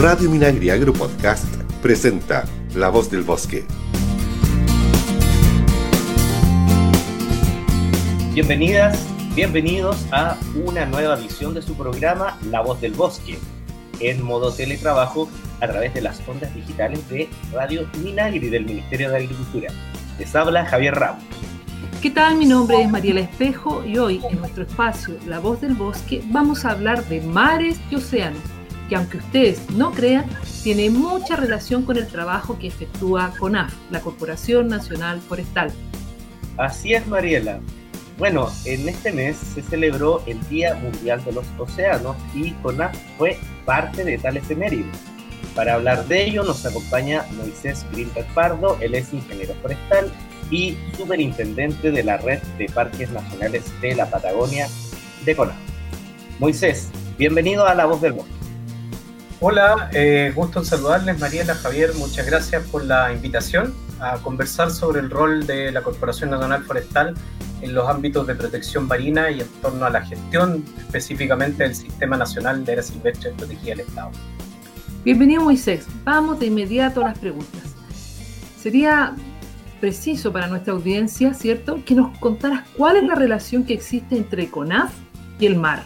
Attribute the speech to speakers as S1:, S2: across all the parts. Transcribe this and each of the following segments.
S1: Radio Minagri Agro Podcast presenta La Voz del Bosque.
S2: Bienvenidas, bienvenidos a una nueva edición de su programa La Voz del Bosque, en modo teletrabajo a través de las ondas digitales de Radio Minagri del Ministerio de Agricultura. Les habla Javier Ramos.
S3: ¿Qué tal? Mi nombre es Mariela Espejo y hoy en nuestro espacio La Voz del Bosque vamos a hablar de mares y océanos, que aunque ustedes no crean, tiene mucha relación con el trabajo que efectúa CONAF, la Corporación Nacional Forestal.
S2: Así es, Mariela. Bueno, en este mes se celebró el Día Mundial de los Océanos y CONAF fue parte de tal efeméride. Para hablar de ello nos acompaña Moisés Grimberg Pardo, él es ingeniero forestal y superintendente de la red de parques nacionales de la Patagonia de CONAF. Moisés, bienvenido a La Voz del Bosque.
S4: Hola, eh, gusto en saludarles, Mariela, Javier, muchas gracias por la invitación a conversar sobre el rol de la Corporación Nacional Forestal en los ámbitos de protección marina y en torno a la gestión específicamente del Sistema Nacional de Áreas Silvestres Protegidas del Estado.
S3: Bienvenido Moisés, vamos de inmediato a las preguntas. Sería preciso para nuestra audiencia, ¿cierto?, que nos contaras cuál es la relación que existe entre CONAF y el mar.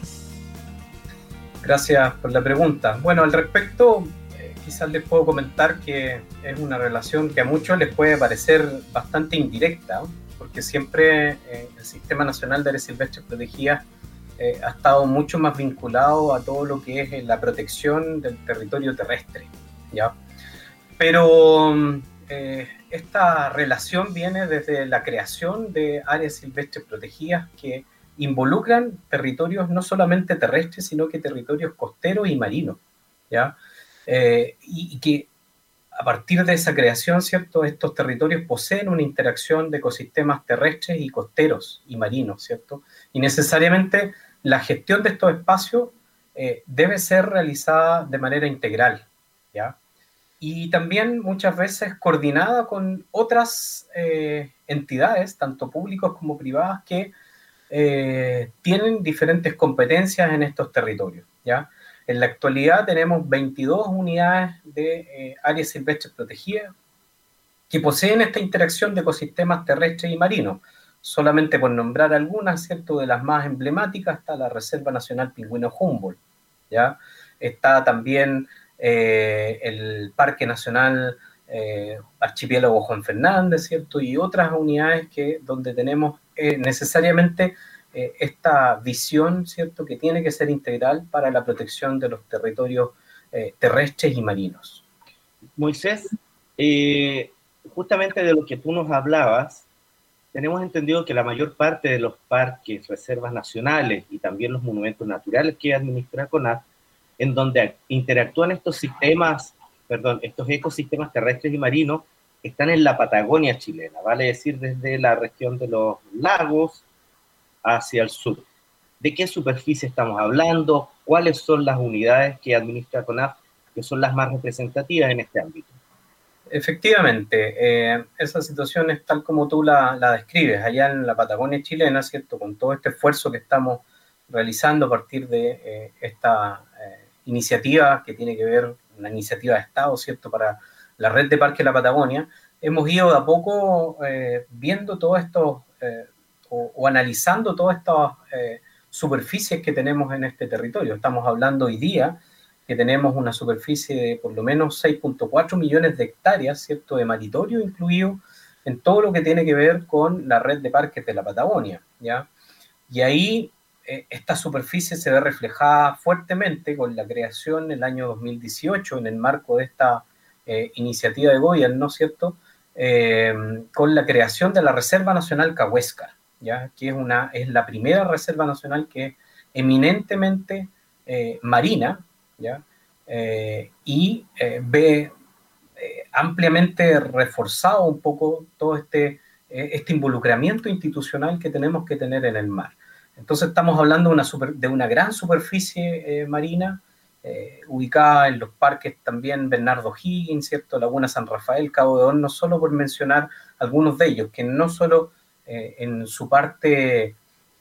S4: Gracias por la pregunta. Bueno, al respecto, eh, quizás les puedo comentar que es una relación que a muchos les puede parecer bastante indirecta, porque siempre eh, el Sistema Nacional de Áreas Silvestres Protegidas eh, ha estado mucho más vinculado a todo lo que es la protección del territorio terrestre, ¿ya? Pero eh, esta relación viene desde la creación de áreas silvestres protegidas que involucran territorios no solamente terrestres, sino que territorios costeros y marinos, ¿ya? Eh, y, que a partir de esa creación, ¿cierto? Estos territorios poseen una interacción de ecosistemas terrestres y costeros y marinos, ¿cierto? Y necesariamente la gestión de estos espacios eh, debe ser realizada de manera integral, ¿ya? y también muchas veces coordinada con otras eh, entidades, tanto públicas como privadas, que eh, tienen diferentes competencias en estos territorios. ¿ya? En la actualidad tenemos 22 unidades de eh, áreas silvestres protegidas que poseen esta interacción de ecosistemas terrestres y marinos. Solamente por nombrar algunas, ¿cierto? De las más emblemáticas está la Reserva Nacional Pingüino Humboldt, ¿ya? Está también eh, el Parque Nacional Archipiélago Juan Fernández, ¿cierto? Y otras unidades que, donde tenemos eh, necesariamente esta visión, ¿cierto? Que tiene que ser integral para la protección de los territorios terrestres y marinos.
S2: Moisés, justamente de lo que tú nos hablabas, tenemos entendido que la mayor parte de los parques, reservas nacionales y también los monumentos naturales que administra CONAF en donde interactúan estos sistemas, perdón, estos ecosistemas terrestres y marinos, están en la Patagonia chilena, vale decir, desde la región de los lagos hacia el sur. ¿De qué superficie estamos hablando? ¿Cuáles son las unidades que administra CONAF que son las más representativas en este ámbito?
S4: Efectivamente, eh, esa situación es tal como tú la, describes, allá en la Patagonia chilena, ¿cierto? Con todo este esfuerzo que estamos realizando a partir de eh, esta iniciativa que tiene que ver, una iniciativa de Estado, ¿cierto?, para la red de parques de la Patagonia, hemos ido a poco eh, viendo todo esto eh, o, analizando todas estas eh, superficies que tenemos en este territorio. Estamos hablando hoy día que tenemos una superficie de por lo menos 6.4 millones de hectáreas, ¿cierto?, de maritorio incluido en todo lo que tiene que ver con la red de parques de la Patagonia, ¿ya? Y ahí esta superficie se ve reflejada fuertemente con la creación en el año 2018, en el marco de esta eh, iniciativa de gobierno, ¿no es cierto?, eh, con la creación de la Reserva Nacional Cahuéscar, ¿ya? que es, una, es la primera reserva nacional que es eminentemente marina, ¿ya? y ve ampliamente reforzado un poco todo este, este involucramiento institucional que tenemos que tener en el mar. Entonces estamos hablando una, de una gran superficie eh, marina, eh, ubicada en los parques también Bernardo Higgins, ¿cierto? Laguna San Rafael, Cabo de Horno, solo por mencionar algunos de ellos, que no solo eh, en su parte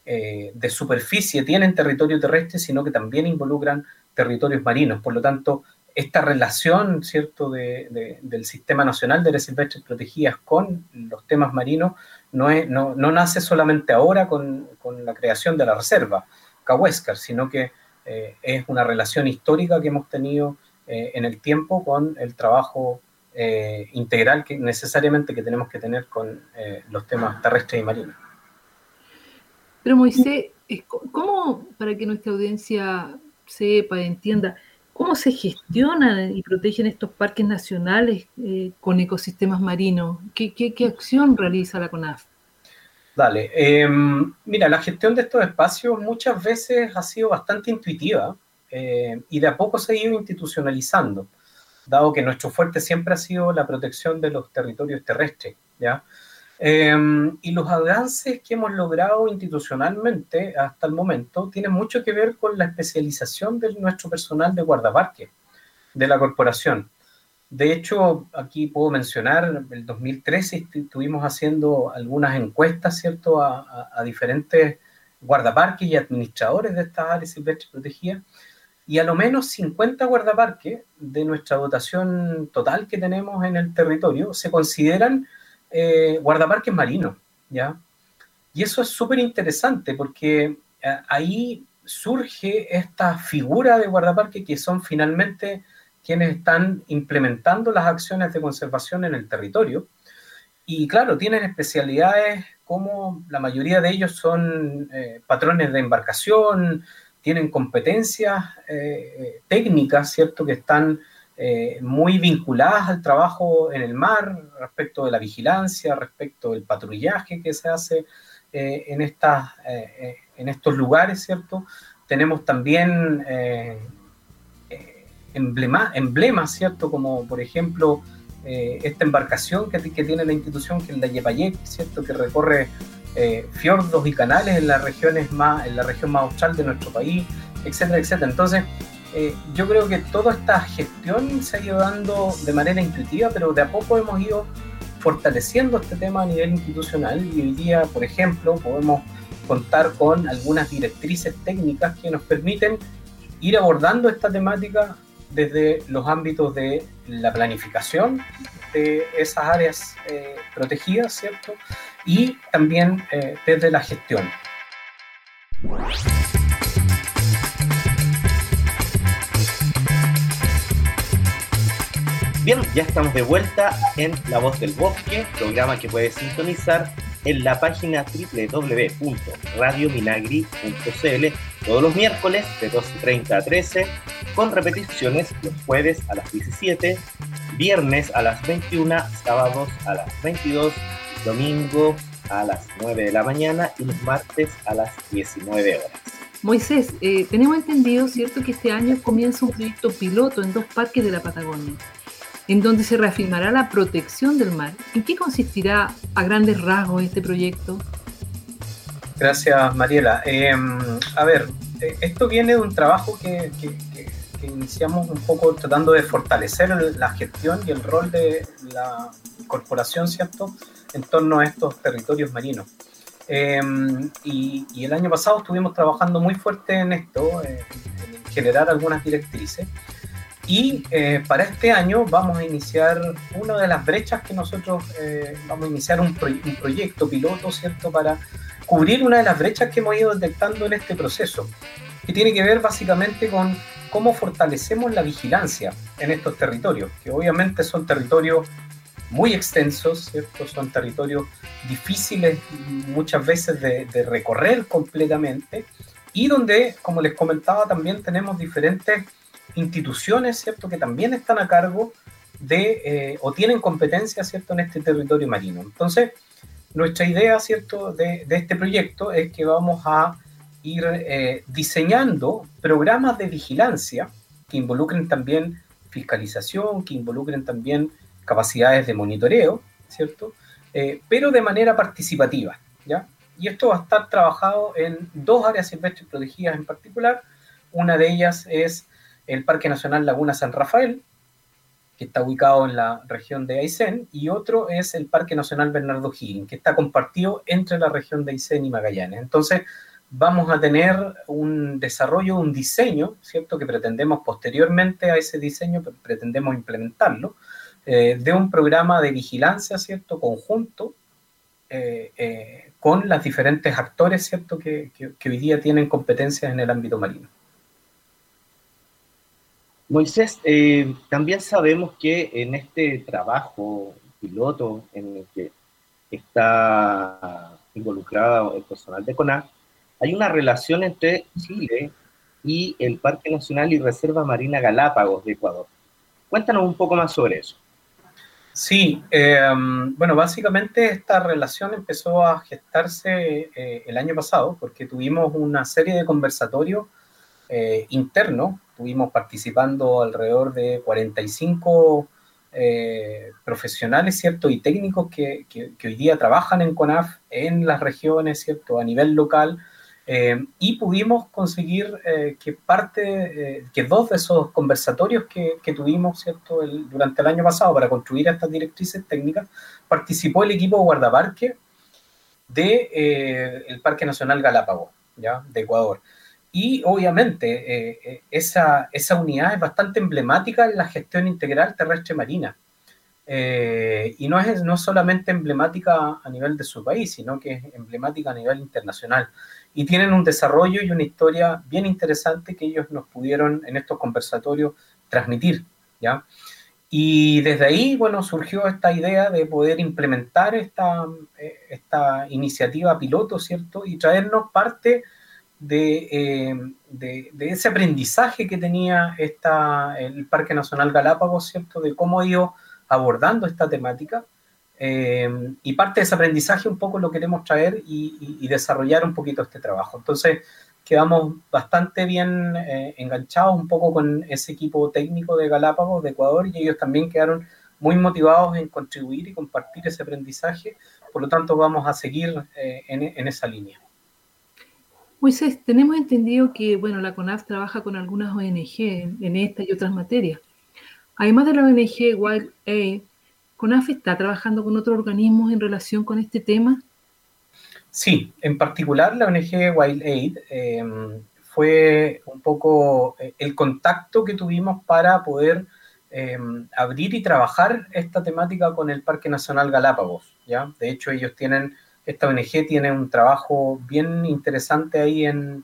S4: de superficie tienen territorio terrestre, sino que también involucran territorios marinos. Por lo tanto, esta relación, ¿cierto?, del Sistema Nacional de Áreas Protegidas con los temas marinos no, no, nace solamente ahora con, la creación de la reserva Cahuéscar, sino que eh, es una relación histórica que hemos tenido eh, en el tiempo con el trabajo eh, integral que necesariamente que tenemos que tener con los temas terrestres y marinos.
S3: Pero Moisés, ¿cómo, para que nuestra audiencia sepa, entienda, cómo se gestionan y protegen estos parques nacionales con ecosistemas marinos? ¿Qué, qué acción realiza la CONAF?
S4: Dale. Em, mira, la gestión de estos espacios muchas veces ha sido bastante intuitiva eh, y de a poco se ha ido institucionalizando, dado que nuestro fuerte siempre ha sido la protección de los territorios terrestres, ¿ya? Em, y los avances que hemos logrado institucionalmente hasta el momento tienen mucho que ver con la especialización de nuestro personal de guardaparque de la corporación. De hecho, aquí puedo mencionar, el 2013 estuvimos haciendo algunas encuestas, ¿cierto?, a, diferentes guardaparques y administradores de estas áreas silvestres protegidas, y a lo menos 50 guardaparques de nuestra dotación total que tenemos en el territorio se consideran eh, guardaparques marinos, ¿ya? Y eso es súper interesante porque eh, ahí surge esta figura de guardaparque que son finalmente quienes están implementando las acciones de conservación en el territorio. Y claro, tienen especialidades como la mayoría de ellos son eh, patrones de embarcación, tienen competencias eh, técnicas, ¿cierto?, que están eh, muy vinculadas al trabajo en el mar, respecto de la vigilancia, respecto del patrullaje que se hace en, estas, en estos lugares, ¿cierto? Tenemos también emblema, emblemas, ¿cierto? Como por ejemplo eh, esta embarcación que, tiene la institución, que es la Yepayek, ¿cierto? Que recorre eh, fiordos y canales en las regiones más, en la región más austral de nuestro país, etcétera, etcétera. Entonces, eh, yo creo que toda esta gestión se ha ido dando de manera intuitiva, pero de a poco hemos ido fortaleciendo este tema a nivel institucional y hoy día, por ejemplo, podemos contar con algunas directrices técnicas que nos permiten ir abordando esta temática desde los ámbitos de la planificación de esas áreas eh, protegidas, ¿cierto? Y también eh, desde la gestión.
S2: Bien, ya estamos de vuelta en La Voz del Bosque, programa que puedes sintonizar en la página www.radiominagri.cl todos los miércoles de 12.30 a 13, con repeticiones los jueves a las 17, viernes a las 21, sábados a las 22, domingo a las 9 de la mañana y los martes a las 19 horas.
S3: Moisés, eh, tenemos entendido, ¿cierto?, que este año comienza un proyecto piloto en dos parques de la Patagonia en donde se reafirmará la protección del mar. ¿En qué consistirá a grandes rasgos este proyecto?
S4: Gracias, Mariela. Em, a ver, eh, esto viene de un trabajo que, iniciamos un poco tratando de fortalecer la gestión y el rol de la corporación, ¿cierto?, en torno a estos territorios marinos. Em, y, el año pasado estuvimos trabajando muy fuerte en esto, en generar algunas directrices. Y eh, para este año vamos a iniciar una de las brechas que nosotros eh, vamos a iniciar un, proyecto piloto, ¿cierto? Para cubrir una de las brechas que hemos ido detectando en este proceso, que tiene que ver básicamente con cómo fortalecemos la vigilancia en estos territorios, que obviamente son territorios muy extensos, ¿cierto? Son territorios difíciles muchas veces de, de recorrer completamente y donde, como les comentaba, también tenemos diferentes instituciones, ¿cierto?, que también están a cargo de, eh, o tienen competencia, ¿cierto?, en este territorio marino. Entonces, nuestra idea, ¿cierto?, de, este proyecto es que vamos a ir eh, diseñando programas de vigilancia que involucren también fiscalización, que involucren también capacidades de monitoreo, ¿cierto? Eh, pero de manera participativa, ¿ya? Y esto va a estar trabajado en dos áreas silvestres protegidas en particular. Una de ellas es el Parque Nacional Laguna San Rafael, que está ubicado en la región de Aysén, y otro es el Parque Nacional Bernardo Higgins, que está compartido entre la región de Aysén y Magallanes. Entonces, vamos a tener un desarrollo, un diseño, ¿cierto? Que pretendemos posteriormente a ese diseño, pretendemos implementarlo, eh, de un programa de vigilancia, ¿cierto? Conjunto eh, eh, con los diferentes actores, ¿cierto? Que, que, hoy día tienen competencias en el ámbito marino.
S2: Moisés, también sabemos que en este trabajo piloto en el que está involucrado el personal de CONAC, hay una relación entre Chile y el Parque Nacional y Reserva Marina Galápagos de Ecuador. Cuéntanos un poco más sobre eso.
S4: Sí, em, bueno, básicamente esta relación empezó a gestarse eh, el año pasado porque tuvimos una serie de conversatorios eh, internos, estuvimos participando alrededor de 45 eh, profesionales, ¿cierto? Y técnicos que, que, hoy día trabajan en CONAF en las regiones, ¿cierto? A nivel local, eh, y pudimos conseguir eh, que parte, que dos de esos conversatorios que, que tuvimos ¿cierto? durante el año pasado para construir estas directrices técnicas, participó el equipo guardaparque del de, Parque Nacional Galápagos, ¿ya? de Ecuador. Y obviamente esa, esa unidad es bastante emblemática en la gestión integral terrestre marina. y no es no solamente emblemática a nivel de su país, sino que es emblemática a nivel internacional y tienen un desarrollo y una historia bien interesante que ellos nos pudieron en estos conversatorios transmitir, ¿ya? Y desde ahí, bueno, surgió esta idea de poder implementar esta, eh, esta iniciativa piloto, ¿cierto? Y traernos parte de, eh, de, ese aprendizaje que tenía esta, el Parque Nacional Galápagos, ¿cierto? De cómo ha ido abordando esta temática eh, y parte de ese aprendizaje un poco lo queremos traer y, desarrollar un poquito este trabajo. Entonces, quedamos bastante bien eh, enganchados un poco con ese equipo técnico de Galápagos, de Ecuador, y ellos también quedaron muy motivados en contribuir y compartir ese aprendizaje. Por lo tanto, vamos a seguir eh, en, esa línea.
S3: Moisés, tenemos entendido que bueno, la CONAF trabaja con algunas ONG en, esta y otras materias. Además de la ONG Wild Aid, ¿CONAF está trabajando con otros organismos en relación con este tema?
S4: Sí, en particular la ONG Wild Aid em, fue un poco eh, el contacto que tuvimos para poder em, abrir y trabajar esta temática con el Parque Nacional Galápagos. ¿ya? De hecho, ellos tienen, esta ONG tiene un trabajo bien interesante ahí en,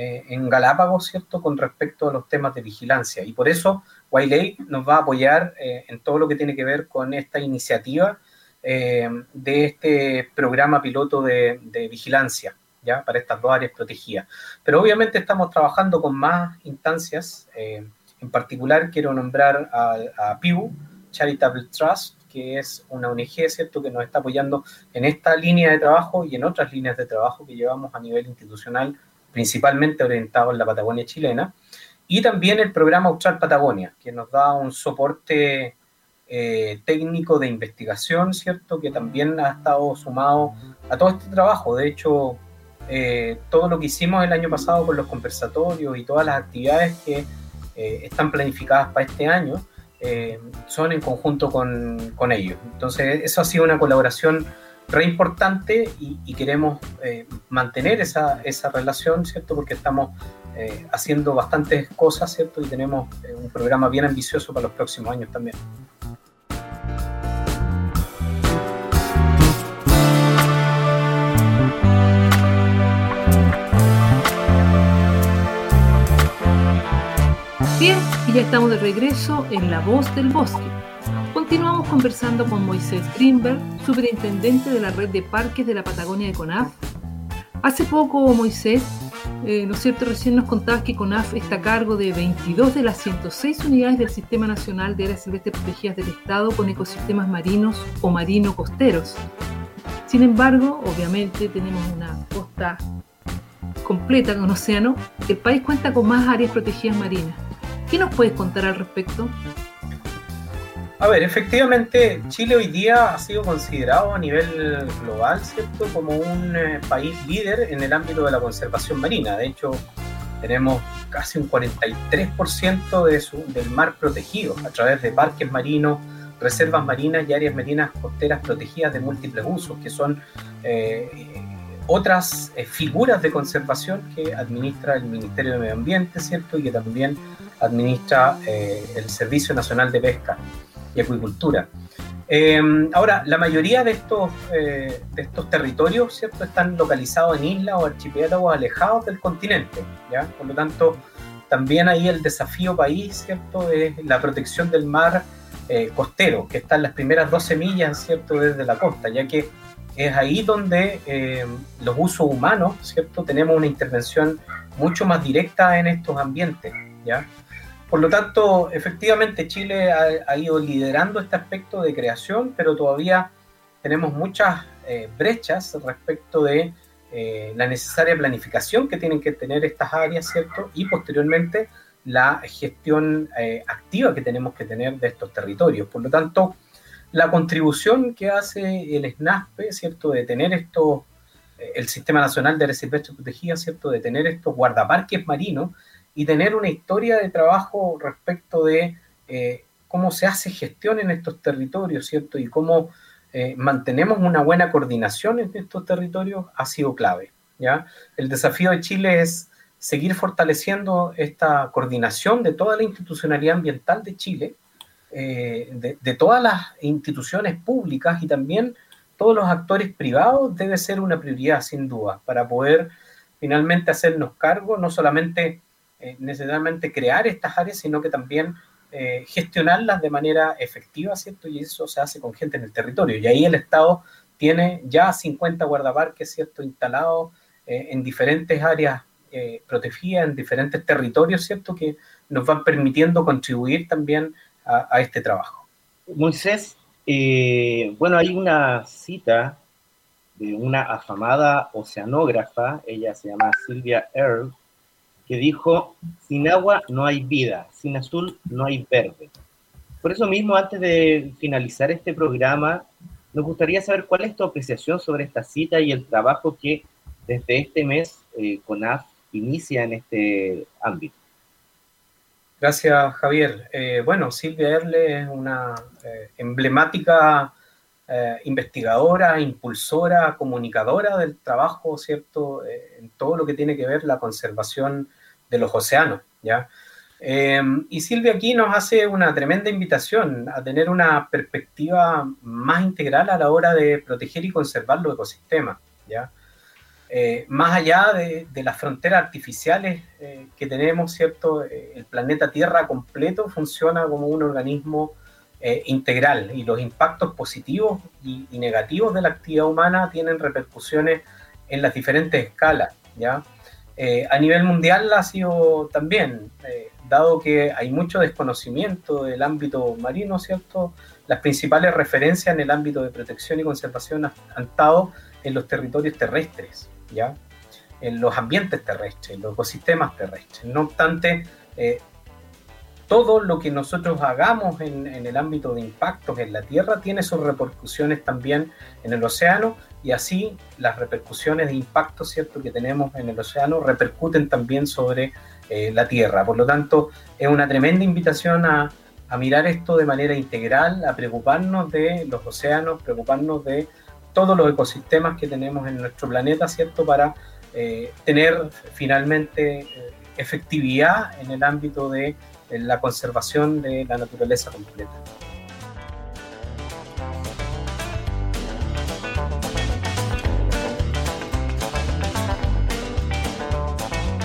S4: eh, en Galápagos, ¿cierto?, con respecto a los temas de vigilancia. Y por eso Wiley nos va a apoyar eh, en todo lo que tiene que ver con esta iniciativa eh, de este programa piloto de, vigilancia, ¿ya?, para estas dos áreas protegidas. Pero obviamente estamos trabajando con más instancias. en particular, quiero nombrar a, a PIU, Charitable Trust, es una ONG, ¿cierto?, que nos está apoyando en esta línea de trabajo y en otras líneas de trabajo que llevamos a nivel institucional principalmente orientado en la Patagonia chilena, y también el programa Austral Patagonia, que nos da un soporte eh, técnico de investigación, ¿cierto? Que también ha estado sumado a todo este trabajo. De hecho, eh, todo lo que hicimos el año pasado con los conversatorios y todas las actividades que eh, están planificadas para este año son en conjunto con, con ellos. Entonces, eso ha sido una colaboración re importante y, queremos eh, mantener esa, esa, relación, ¿cierto? Porque estamos eh, haciendo bastantes cosas, ¿cierto? Y tenemos eh, un programa bien ambicioso para los próximos años también.
S3: Ya estamos de regreso en La Voz del Bosque Continuamos conversando con Moisés Greenberg, superintendente de la red de parques de la Patagonia de CONAF. Hace poco, Moisés, eh, ¿no es cierto? Recién nos contabas que CONAF está a cargo de 22 de las 106 unidades del Sistema Nacional de Áreas Silvestres Protegidas del Estado con ecosistemas marinos o marino-costeros. Sin embargo, obviamente tenemos una costa completa con océano. El país cuenta con más áreas protegidas marinas. ¿Qué nos puedes contar al respecto?
S4: A ver, efectivamente, Chile hoy día ha sido considerado a nivel global, ¿cierto?, como un eh, país líder en el ámbito de la conservación marina. De hecho, tenemos casi un 43% de su, del mar protegido a través de parques marinos, reservas marinas y áreas marinas costeras protegidas de múltiples usos, que son eh, otras figuras de conservación que administra el Ministerio de Medio Ambiente, ¿cierto? Y que también administra el Servicio Nacional de Pesca y Acuicultura. ahora, la mayoría de estos, de estos territorios, ¿cierto? Están localizados en islas o archipiélagos alejados del continente, ¿ya? Por lo tanto, también ahí el desafío país, ¿cierto? Es la protección del mar eh, costero, que está en las primeras dos semillas, ¿cierto? Desde la costa, ya que es ahí donde eh, los usos humanos, ¿cierto? Tenemos una intervención mucho más directa en estos ambientes, ¿ya? Por lo tanto, efectivamente Chile ha, ido liderando este aspecto de creación, pero todavía tenemos muchas eh, brechas respecto de eh, la necesaria planificación que tienen que tener estas áreas, ¿cierto? Y posteriormente la gestión eh, activa que tenemos que tener de estos territorios. Por lo tanto, la contribución que hace el SNASPE, ¿cierto? De tener estos, eh, el Sistema Nacional de Áreas Silvestres Protegidas, ¿cierto? De tener estos guardaparques marinos y tener una historia de trabajo respecto de cómo se hace gestión en estos territorios, ¿cierto? Y cómo eh, mantenemos una buena coordinación en estos territorios ha sido clave. ¿ya? El desafío de Chile es seguir fortaleciendo esta coordinación de toda la institucionalidad ambiental de Chile, eh, de, todas las instituciones públicas y también todos los actores privados debe ser una prioridad, sin duda, para poder finalmente hacernos cargo, no solamente eh, necesariamente crear estas áreas, sino que también eh, gestionarlas de manera efectiva, ¿cierto? Y eso se hace con gente en el territorio. Y ahí el Estado tiene ya 50 guardaparques, ¿cierto? Instalados en diferentes áreas protegidas, en diferentes territorios, ¿cierto? Que nos van permitiendo contribuir también a, este trabajo.
S2: Moisés, bueno, hay una cita de una afamada oceanógrafa, ella se llama Silvia Earle, que dijo, sin agua no hay vida, sin azul no hay verde. Por eso mismo, antes de finalizar este programa, nos gustaría saber cuál es tu apreciación sobre esta cita y el trabajo que desde este mes eh, CONAF inicia en este ámbito.
S4: Gracias, Javier. Eh, bueno, Silvia Erle es una eh, emblemática eh, investigadora, impulsora, comunicadora del trabajo, ¿cierto?, en todo lo que tiene que ver la conservación de los océanos, ¿ya? Eh, y Silvia aquí nos hace una tremenda invitación a tener una perspectiva más integral a la hora de proteger y conservar los ecosistemas, ¿ya? Eh, más allá de, las fronteras artificiales eh, que tenemos, ¿cierto? el planeta Tierra completo funciona como un organismo integral y los impactos positivos y, y, negativos de la actividad humana tienen repercusiones en las diferentes escalas, ¿ya? Eh, a nivel mundial ha sido también, eh, dado que hay mucho desconocimiento del ámbito marino, ¿cierto? Las principales referencias en el ámbito de protección y conservación han, estado en los territorios terrestres, ¿ya? En los ambientes terrestres, en los ecosistemas terrestres. No obstante, eh, todo lo que nosotros hagamos en, el ámbito de impactos en la Tierra tiene sus repercusiones también en el océano y así las repercusiones de impactos ¿cierto? que tenemos en el océano repercuten también sobre eh, la Tierra. Por lo tanto, es una tremenda invitación a, mirar esto de manera integral, a preocuparnos de los océanos, preocuparnos de todos los ecosistemas que tenemos en nuestro planeta, ¿cierto? Para eh, tener finalmente eh, efectividad en el ámbito de la conservación de la naturaleza completa.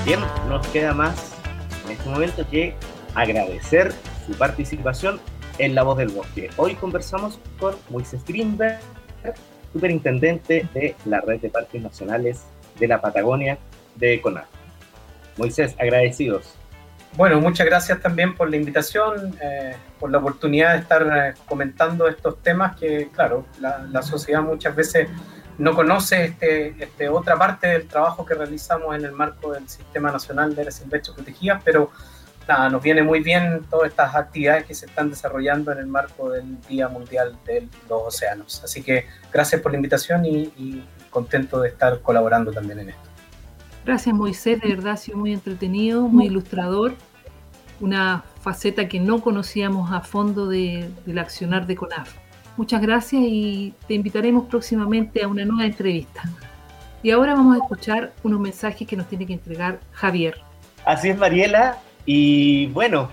S2: Bien, nos queda más en este momento que agradecer su participación en La Voz del Bosque. Hoy conversamos con Moisés Greenberg, superintendente de la Red de Parques Nacionales de la Patagonia de CONAF. Moisés, agradecidos.
S4: Bueno, muchas gracias también por la invitación, eh, por la oportunidad de estar eh, comentando estos temas que, claro, la, sociedad muchas veces no conoce este, este, otra parte del trabajo que realizamos en el marco del Sistema Nacional de Áreas Silvestres Protegidas, pero nada, nos viene muy bien todas estas actividades que se están desarrollando en el marco del Día Mundial de los Océanos. Así que gracias por la invitación y, y contento de estar colaborando también en esto.
S3: Gracias Moisés, de verdad ha sido muy entretenido, muy ilustrador, una faceta que no conocíamos a fondo de, del accionar de CONAF. Muchas gracias y te invitaremos próximamente a una nueva entrevista. Y ahora vamos a escuchar unos mensajes que nos tiene que entregar Javier.
S2: Así es, Mariela. Y bueno,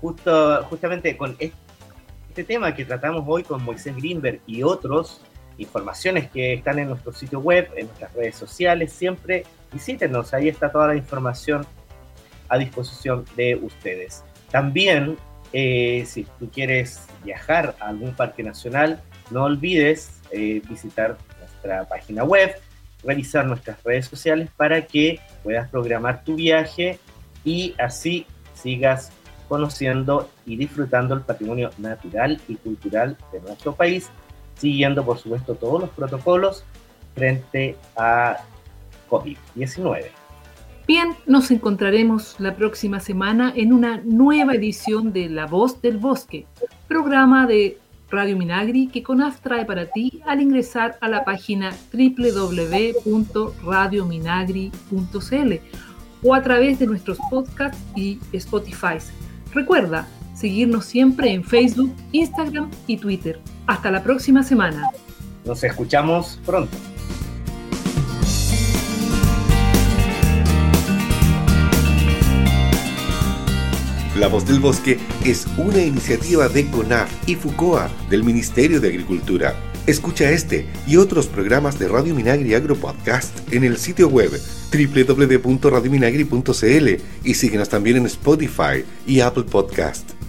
S2: justo, justamente con este tema que tratamos hoy con Moisés Greenberg y otros, informaciones que están en nuestro sitio web, en nuestras redes sociales, siempre visítenos, ahí está toda la información a disposición de ustedes. También, eh, si tú quieres viajar a algún parque nacional, no olvides eh, visitar nuestra página web, revisar nuestras redes sociales para que puedas programar tu viaje y así sigas conociendo y disfrutando el patrimonio natural y cultural de nuestro país, siguiendo por supuesto todos los protocolos frente a COVID-19.
S3: Bien, nos encontraremos la próxima semana en una nueva edición de La Voz del Bosque, programa de Radio Minagri que CONAF trae para ti al ingresar a la página www.radiominagri.cl o a través de nuestros podcasts y Spotify. Recuerda seguirnos siempre en Facebook, Instagram y Twitter. Hasta la próxima semana.
S2: Nos escuchamos pronto.
S1: La Voz del Bosque es una iniciativa de CONAF y FUCOA del Ministerio de Agricultura. Escucha este y otros programas de Radio Minagri Agro Podcast en el sitio web www.radiominagri.cl y síguenos también en Spotify y Apple Podcast.